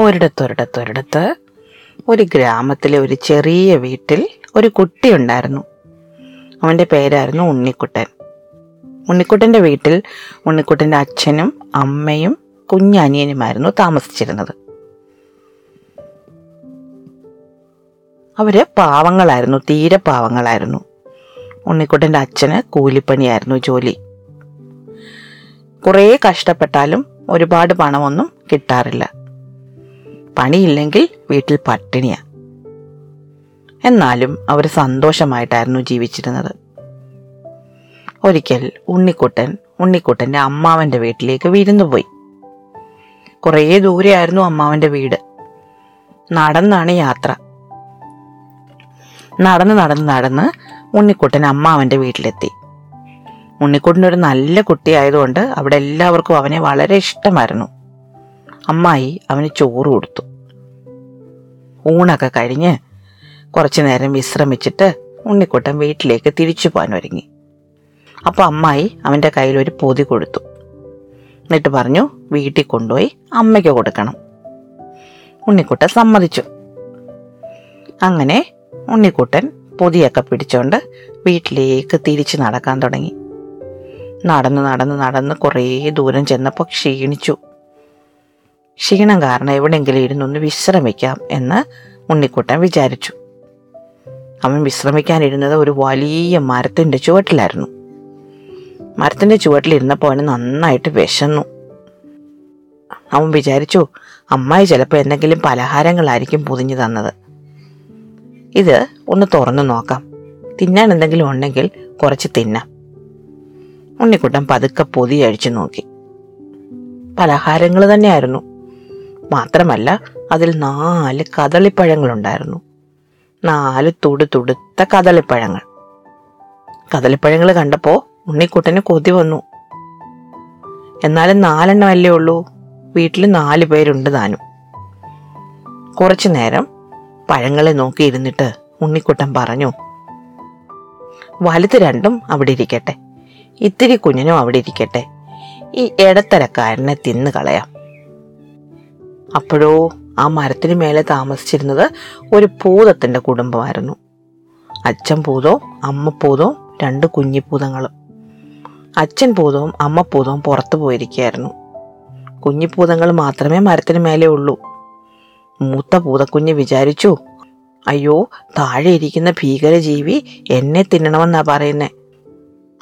ഒരിടത്തൊരിടത്തൊരിടത്ത് ഒരു ഗ്രാമത്തിലെ ഒരു ചെറിയ വീട്ടിൽ ഒരു കുട്ടി ഉണ്ടായിരുന്നു. അവന്റെ പേരായിരുന്നു ഉണ്ണിക്കുട്ടൻ. ഉണ്ണിക്കുട്ടന്റെ വീട്ടിൽ ഉണ്ണിക്കുട്ടന്റെ അച്ഛനും അമ്മയും കുഞ്ഞനിയനുമായിരുന്നു താമസിച്ചിരുന്നത്. അവർ പാവങ്ങളായിരുന്നു തീരെ പാവങ്ങളായിരുന്നു. ഉണ്ണിക്കുട്ടന്റെ അച്ഛന് കൂലിപ്പണിയായിരുന്നു ജോലി. കുറേ കഷ്ടപ്പെട്ടാലും ഒരുപാട് പണമൊന്നും കിട്ടാറില്ല. പണിയില്ലെങ്കിൽ വീട്ടിൽ പട്ടിണിയാ. എന്നാലും അവർ സന്തോഷമായിട്ടായിരുന്നു ജീവിച്ചിരുന്നത്. ഒരിക്കൽ ഉണ്ണിക്കുട്ടൻ ഉണ്ണിക്കുട്ടന്റെ അമ്മാവന്റെ വീട്ടിലേക്ക് വിരുന്നു പോയി കുറേ ദൂരെയായിരുന്നു അമ്മാവന്റെ വീട്. നടന്നാണ് യാത്ര. നടന്ന് നടന്ന് നടന്ന് ഉണ്ണിക്കുട്ടൻ അമ്മാവന്റെ വീട്ടിലെത്തി. ഉണ്ണിക്കുട്ടൻ ഒരു നല്ല കുട്ടിയായതുകൊണ്ട് അവിടെ എല്ലാവർക്കും അവനെ വളരെ ഇഷ്ടമായിരുന്നു. അമ്മായി അവന് ചോറ് കൊടുത്തു. ഊണൊക്കെ കഴിഞ്ഞ് കുറച്ചു നേരം വിശ്രമിച്ചിട്ട് ഉണ്ണിക്കുട്ടൻ വീട്ടിലേക്ക് തിരിച്ചു പോകാൻ ഒരുങ്ങി. അപ്പോൾ അമ്മായി അവന്റെ കയ്യിൽ ഒരു പൊതി കൊടുത്തു. എന്നിട്ട് പറഞ്ഞു വീട്ടിൽ കൊണ്ടുപോയി അമ്മയ്ക്ക് കൊടുക്കണം. ഉണ്ണിക്കുട്ടൻ സമ്മതിച്ചു. അങ്ങനെ ഉണ്ണിക്കുട്ടൻ പൊതിയൊക്കെ പിടിച്ചോണ്ട് വീട്ടിലേക്ക് തിരിച്ച് നടക്കാൻ തുടങ്ങി. നടന്ന് നടന്ന് നടന്ന് കുറേ ദൂരം ചെന്നപ്പോൾ ക്ഷീണിച്ചു. ക്ഷീണം കാരണം എവിടെയെങ്കിലും ഇരുന്നൊന്ന് വിശ്രമിക്കാം എന്ന് ഉണ്ണിക്കുട്ടൻ വിചാരിച്ചു. അവൻ വിശ്രമിക്കാനിരുന്നത് ഒരു വലിയ മരത്തിന്റെ ചുവട്ടിലായിരുന്നു. മരത്തിന്റെ ചുവട്ടിലിരുന്നപ്പോൾ അവന് നന്നായിട്ട് വിശന്നു. അവൻ വിചാരിച്ചു അമ്മായി ചിലപ്പോൾ എന്തെങ്കിലും പലഹാരങ്ങളായിരിക്കും പൊതിഞ്ഞു തന്നത്. ഇത് ഒന്ന് തുറന്നു നോക്കാം. തിന്നാൻ എന്തെങ്കിലും ഉണ്ടെങ്കിൽ കുറച്ച് തിന്നാം. ഉണ്ണിക്കുട്ടൻ പതുക്കെ പൊതി അഴിച്ചു നോക്കി. പലഹാരങ്ങൾ തന്നെയായിരുന്നു. മാത്രമല്ല അതിൽ നാല് കദളിപ്പഴങ്ങളുണ്ടായിരുന്നു. നാല് തുടു തുടുത്ത കദളിപ്പഴങ്ങൾ. കദളിപ്പഴങ്ങൾ കണ്ടപ്പോൾ ഉണ്ണിക്കുട്ടന് കൊതി വന്നു. എന്നാലും നാലെണ്ണം അല്ലേ ഉള്ളൂ? വീട്ടിൽ നാല് പേരുണ്ട് താനും. കുറച്ചു നേരം പഴങ്ങളെ നോക്കി ഇരുന്നിട്ട് ഉണ്ണിക്കുട്ടൻ പറഞ്ഞു വലുത് രണ്ടും അവിടെ ഇരിക്കട്ടെ. ഇത്തിരി കുഞ്ഞിനും അവിടെ ഇരിക്കട്ടെ. ഈ ഇടത്തരക്കാരനെ തിന്നു കളയാം. അപ്പോഴോ ആ മരത്തിന് മേലെ താമസിച്ചിരുന്നത് ഒരു പൂതത്തിന്റെ കുടുംബമായിരുന്നു. അച്ഛൻ പൂതവും അമ്മ പൂതവും രണ്ട് കുഞ്ഞിപ്പൂതങ്ങളും അച്ഛൻ പൂതവും അമ്മ പൂതവും പുറത്തു പോയിരിക്കുകയായിരുന്നു. കുഞ്ഞിപ്പൂതങ്ങൾ മാത്രമേ മരത്തിന് മേലെ ഉള്ളൂ. മൂത്ത പൂതക്കുഞ്ഞ് വിചാരിച്ചു അയ്യോ താഴെ ഇരിക്കുന്ന ഭീകരജീവി എന്നെ തിന്നണമെന്നാ പറയുന്നേ.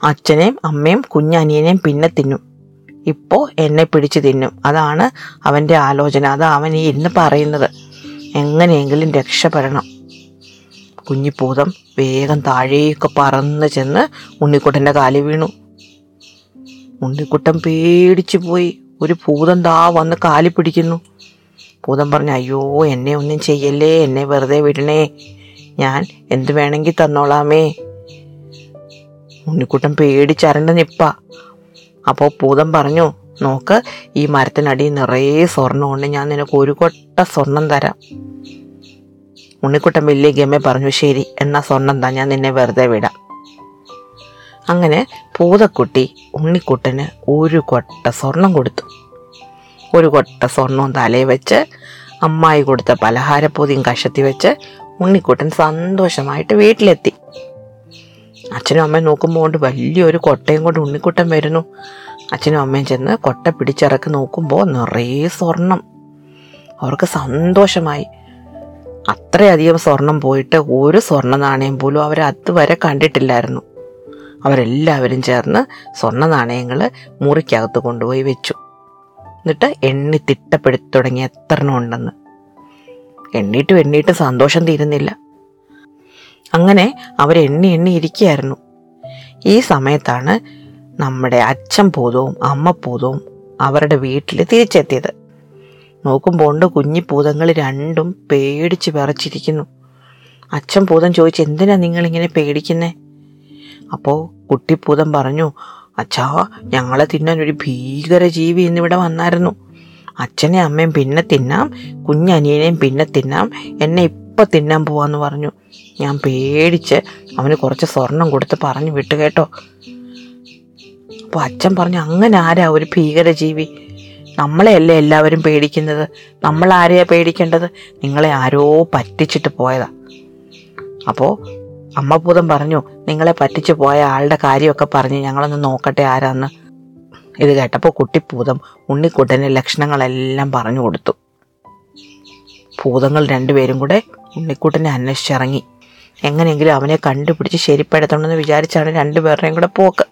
അച്ഛനെയും അമ്മയും കുഞ്ഞനിയനെയും പിന്നെ തിന്നും. ഇപ്പോൾ എന്നെ പിടിച്ചു തിന്നും. അതാണ് അവന്റെ ആലോചന. അതാ അവൻ ഈ ഇന്ന് പറയുന്നത്. എങ്ങനെയെങ്കിലും രക്ഷപ്പെടണം. കുഞ്ഞിപ്പൂതം വേഗം താഴേക്ക് പറന്ന് ചെന്ന് ഉണ്ണിക്കുട്ടന്റെ കാലി വീണു. ഉണ്ണിക്കുട്ടൻ പേടിച്ചു പോയി. ഒരു ഭൂതം ദാ വന്ന് കാലി പിടിക്കുന്നു. ഭൂതം പറഞ്ഞു അയ്യോ എന്നെ ഒന്നും ചെയ്യല്ലേ? എന്നെ വെറുതെ വിടണേ. ഞാൻ എന്ത് വേണമെങ്കിൽ തന്നോളാമേ. ഉണ്ണിക്കുട്ടൻ പേടിച്ചരണ്ട നിപ്പ. അപ്പോൾ ഭൂതം പറഞ്ഞു നോക്ക് ഈ മരത്തിനടി നിറയെ സ്വർണമുണ്ട് ഞാൻ നിനക്ക് ഒരു കൊട്ട സ്വർണം തരാം. ഉണ്ണിക്കുട്ടൻ വലിയ ഗമ പറഞ്ഞു ശരി എന്നാ സ്വർണം താ ഞാൻ നിന്നെ വെറുതെ വിടാം. അങ്ങനെ പൂതക്കുട്ടി ഉണ്ണിക്കുട്ടന് ഒരു കൊട്ട സ്വർണം കൊടുത്തു. ഒരു കൊട്ട സ്വർണവും തലയിൽ വെച്ച് അമ്മായി കൊടുത്ത പലഹാരപ്പൊതിയും കഷത്തി വെച്ച് ഉണ്ണിക്കുട്ടൻ സന്തോഷമായിട്ട് വീട്ടിലെത്തി. അച്ഛനും അമ്മയും നോക്കുമ്പോൾ കൊണ്ട് വലിയൊരു കൊട്ടയും കൊണ്ട് ഉണ്ണിക്കുട്ടൻ വരുന്നു. അച്ഛനും അമ്മയും ചെന്ന് കൊട്ട പിടിച്ചിറക്കി നോക്കുമ്പോൾ നിറയെ സ്വർണം. അവർക്ക് സന്തോഷമായി. അത്രയധികം സ്വർണം പോയിട്ട് ഒരു സ്വർണ നാണയം പോലും അവർ അതുവരെ കണ്ടിട്ടില്ലായിരുന്നു. അവരെല്ലാവരും ചേർന്ന് സ്വർണ നാണയങ്ങൾ മുറിക്കകത്ത് കൊണ്ടുപോയി വെച്ചു. എന്നിട്ട് എണ്ണി തിട്ടപ്പെടുത്തി തുടങ്ങി എത്ര ഉണ്ടെന്ന്. എണ്ണീട്ടും എണ്ണീട്ടും സന്തോഷം തീരുന്നില്ല. അങ്ങനെ അവർ എണ്ണി ഇരിക്കുകയായിരുന്നു. ഈ സമയത്താണ് നമ്മുടെ അച്ഛൻ പൂതവും അമ്മ പൂതവും അവരുടെ വീട്ടിൽ തിരിച്ചെത്തിയത്. നോക്കുമ്പോൾ ഉണ്ട് കുഞ്ഞിപ്പൂതങ്ങൾ രണ്ടും പേടിച്ച് വിറച്ചിരിക്കുന്നു. അച്ഛൻ പൂതം ചോദിച്ചു എന്തിനാ നിങ്ങളിങ്ങനെ പേടിക്കുന്നേ? അപ്പോൾ കുട്ടിപ്പൂതം പറഞ്ഞു അച്ഛാ ഞങ്ങളെ തിന്നാൻ ഒരു ഭീകര ജീവി ഇന്നിവിടെ വന്നായിരുന്നു. അച്ഛനെ അമ്മയും പിന്നെ തിന്നാം കുഞ്ഞനിയനെയും പിന്നെ തിന്നാം എന്നെ ഇപ്പം തിന്നാൻ പോവാന്ന് പറഞ്ഞു. ഞാൻ പേടിച്ച് അവന് കുറച്ച് സ്വർണം കൊടുത്ത് പറഞ്ഞു വിട്ടു കേട്ടോ. അപ്പോൾ അച്ഛൻ പറഞ്ഞു അങ്ങനെ ആരാ ഒരു ഭീകരജീവി? നമ്മളെയല്ലേ എല്ലാവരും പേടിക്കുന്നത്? നമ്മൾ ആരെയാ പേടിക്കേണ്ടത്? നിങ്ങളെ ആരോ പറ്റിച്ചിട്ട് പോയതാ. അപ്പോൾ അമ്മഭൂതം പറഞ്ഞു നിങ്ങളെ പറ്റിച്ചു പോയ ആളുടെ കാര്യമൊക്കെ പറഞ്ഞ് ഞങ്ങളൊന്ന് നോക്കട്ടെ ആരാന്ന്. ഇത് കേട്ടപ്പോൾ കുട്ടിപ്പൂതം ഉണ്ണിക്കുട്ടന്റെ ലക്ഷണങ്ങളെല്ലാം പറഞ്ഞു കൊടുത്തു. ഭൂതങ്ങൾ രണ്ടുപേരും കൂടെ ഉണ്ണിക്കുട്ടനെ അന്വേഷിച്ചിറങ്ങി. എങ്ങനെയെങ്കിലും അവനെ കണ്ടുപിടിച്ച് ശരിപ്പെടുത്തണമെന്ന് വിചാരിച്ചാണ് രണ്ടുപേരുടെയും കൂടെ പോക്ക്.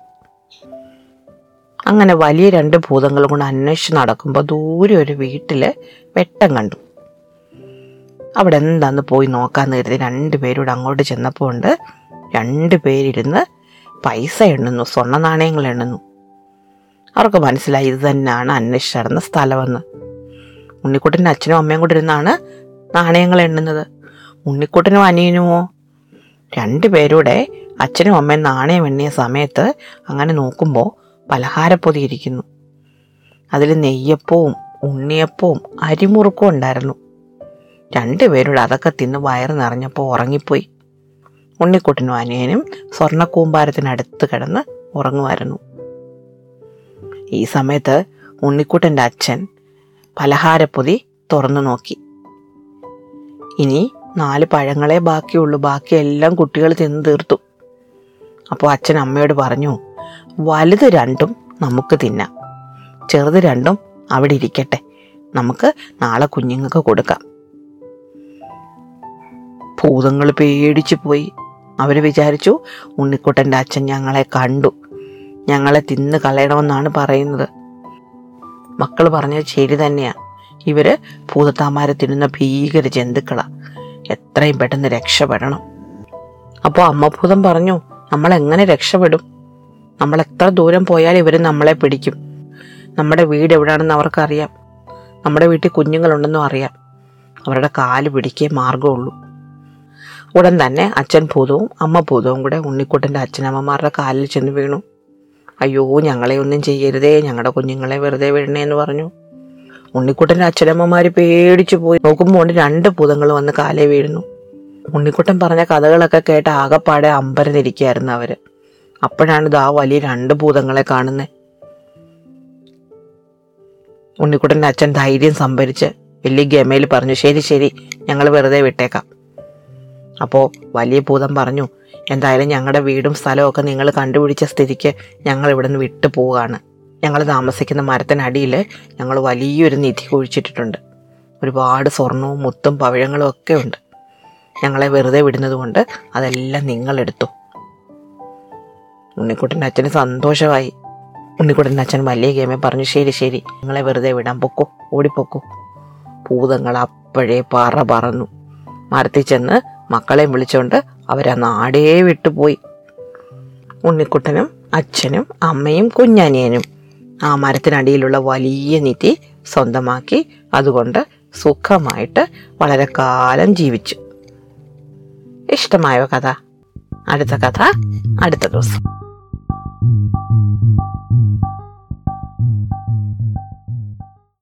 അങ്ങനെ വലിയ രണ്ട് ഭൂതങ്ങളും കൊണ്ട് അന്വേഷിച്ച് നടക്കുമ്പോൾ ദൂരെ ഒരു വീട്ടിൽ വെട്ടം കണ്ടു. അവിടെ എന്താന്ന് പോയി നോക്കാന്ന് കരുതി രണ്ടുപേരൂടെ അങ്ങോട്ട് ചെന്നപ്പോൾ ഉണ്ട് രണ്ടുപേരിരുന്ന് പൈസ എണ്ണുന്നു സ്വർണ നാണയങ്ങൾ എണ്ണുന്നു. അവർക്ക് മനസ്സിലായി ഇത് തന്നെയാണ് അന്വേഷിച്ച് നടന്ന സ്ഥലമെന്ന്. ഉണ്ണിക്കുട്ടന്റെ അച്ഛനും അമ്മയും കൂടെ ഇരുന്നാണ് നാണയങ്ങൾ എണ്ണുന്നത്. ഉണ്ണിക്കുട്ടനും അനിയനുമോ? രണ്ടുപേരൂടെ അച്ഛനും അമ്മയും നാണയം എണ്ണിയ സമയത്ത് അങ്ങനെ നോക്കുമ്പോൾ പലഹാരപ്പൊതി ഇരിക്കുന്നു. അതിൽ നെയ്യപ്പവും ഉണ്ണിയപ്പവും അരിമുറുക്കും ഉണ്ടായിരുന്നു. രണ്ടുപേരുടെ അതൊക്കെ തിന്ന് വയറ് നിറഞ്ഞപ്പോൾ ഉറങ്ങിപ്പോയി. ഉണ്ണിക്കുട്ടനും അനിയനും സ്വർണക്കൂമ്പാരത്തിനടുത്ത് കിടന്ന് ഉറങ്ങുമായിരുന്നു. ഈ സമയത്ത് ഉണ്ണിക്കുട്ടന്റെ അച്ഛൻ പലഹാരപ്പൊതി തുറന്നു നോക്കി. ഇനി നാല് പഴങ്ങളെ ബാക്കിയുള്ളൂ. ബാക്കിയെല്ലാം കുട്ടികൾ തിന്നു തീർത്തു. അപ്പോൾ അച്ഛൻ അമ്മയോട് പറഞ്ഞു വലുത് രണ്ടും നമുക്ക് തിന്നാം. ചെറുത് രണ്ടും അവിടെ ഇരിക്കട്ടെ. നമുക്ക് നാളെ കുഞ്ഞുങ്ങൾക്ക് കൊടുക്കാം. ഭൂതങ്ങൾ പേടിച്ചു പോയി. അവർ വിചാരിച്ചു ഉണ്ണിക്കുട്ടന്റെ അച്ഛൻ ഞങ്ങളെ കണ്ടു. ഞങ്ങളെ തിന്ന് കളയണമെന്നാണ് പറയുന്നത്. മക്കൾ പറഞ്ഞത് ശരി തന്നെയാണ് ഇവർ ഭൂതത്താമാരെ തിന്നുന്ന ഭീകര ജന്തുക്കളാ. എത്രയും പെട്ടെന്ന് രക്ഷപ്പെടണം. അപ്പോൾ അമ്മഭൂതം പറഞ്ഞു നമ്മൾ എങ്ങനെ രക്ഷപ്പെടും? നമ്മൾ എത്ര ദൂരം പോയാൽ ഇവർ നമ്മളെ പിടിക്കും. നമ്മുടെ വീട് എവിടെയാണെന്ന് അവർക്കറിയാം. നമ്മുടെ വീട്ടിൽ കുഞ്ഞുങ്ങളുണ്ടെന്നും അറിയാം. അവരുടെ കാൽ പിടിക്കേ മാർഗമുള്ളൂ ഉടൻ തന്നെ അച്ഛൻ ഭൂതവും അമ്മ ഭൂതവും കൂടെ ഉണ്ണിക്കുട്ടന്റെ അച്ഛനമ്മമാരുടെ കാലിൽ ചെന്ന് വീണു. അയ്യോ ഞങ്ങളെ ഒന്നും ചെയ്യരുതേ. ഞങ്ങളുടെ കുഞ്ഞുങ്ങളെ വെറുതെ വിടണേ എന്ന് പറഞ്ഞു. ഉണ്ണിക്കുട്ടന്റെ അച്ഛനമ്മമാര് പേടിച്ചു പോയി. നോക്കുമ്പോൾ രണ്ട് ഭൂതങ്ങൾ വന്ന് കാലേ വീഴുന്നു. ഉണ്ണിക്കുട്ടൻ പറഞ്ഞ കഥകളൊക്കെ കേട്ട് ആകപ്പാടെ അമ്പരന്നിരിക്കുകയായിരുന്നു അവർ. അപ്പോഴാണ് ഇതാ വലിയ രണ്ട് ഭൂതങ്ങളെ കാണുന്നത് ഉണ്ണിക്കുട്ടന്റെ അച്ഛൻ ധൈര്യം സംഭരിച്ച് വലിയ ഗമയിൽ പറഞ്ഞു ശരി ശരി ഞങ്ങൾ വെറുതെ വിട്ടേക്കാം. അപ്പോൾ വലിയ ഭൂതം പറഞ്ഞു എന്തായാലും ഞങ്ങളുടെ വീടും സ്ഥലവും ഒക്കെ നിങ്ങൾ കണ്ടുപിടിച്ച സ്ഥിതിക്ക് ഞങ്ങൾ ഇവിടെ നിന്ന് വിട്ടു പോവുകയാണ് ഞങ്ങൾ താമസിക്കുന്ന മരത്തിനടിയിൽ ഞങ്ങൾ വലിയൊരു നിധി കുഴിച്ചിട്ടിട്ടുണ്ട്. ഒരുപാട് സ്വർണവും മുത്തും പവിഴങ്ങളും ഒക്കെ ഉണ്ട്. ഞങ്ങളെ വെറുതെ വിടുന്നത് കൊണ്ട് അതെല്ലാം നിങ്ങളെടുത്തു. ഉണ്ണിക്കുട്ടന്റെ അച്ഛന് സന്തോഷമായി. ഉണ്ണിക്കുട്ടന്റെ അച്ഛൻ വലിയ ഗെയിമെ പറഞ്ഞു ശരി ശരി നിങ്ങളെ വെറുതെ വിടാൻ പൊക്കോ ഓടിപ്പൊക്കോ. ഭൂതങ്ങൾ അപ്പോഴേ പറ പറന്നു. മരത്തിൽ ചെന്ന് മക്കളെ വിളിച്ചുകൊണ്ട് അവരാ നാടേ വിട്ടുപോയി. ഉണ്ണിക്കുട്ടനും അച്ഛനും അമ്മയും കുഞ്ഞനിയനും ആ മരത്തിനടിയിലുള്ള വലിയ നിധി സ്വന്തമാക്കി അതുകൊണ്ട് സുഖമായിട്ട് വളരെ കാലം ജീവിച്ചു. ഇഷ്ടമായോ കഥ? അടുത്ത കഥ അടുത്ത ദിവസം.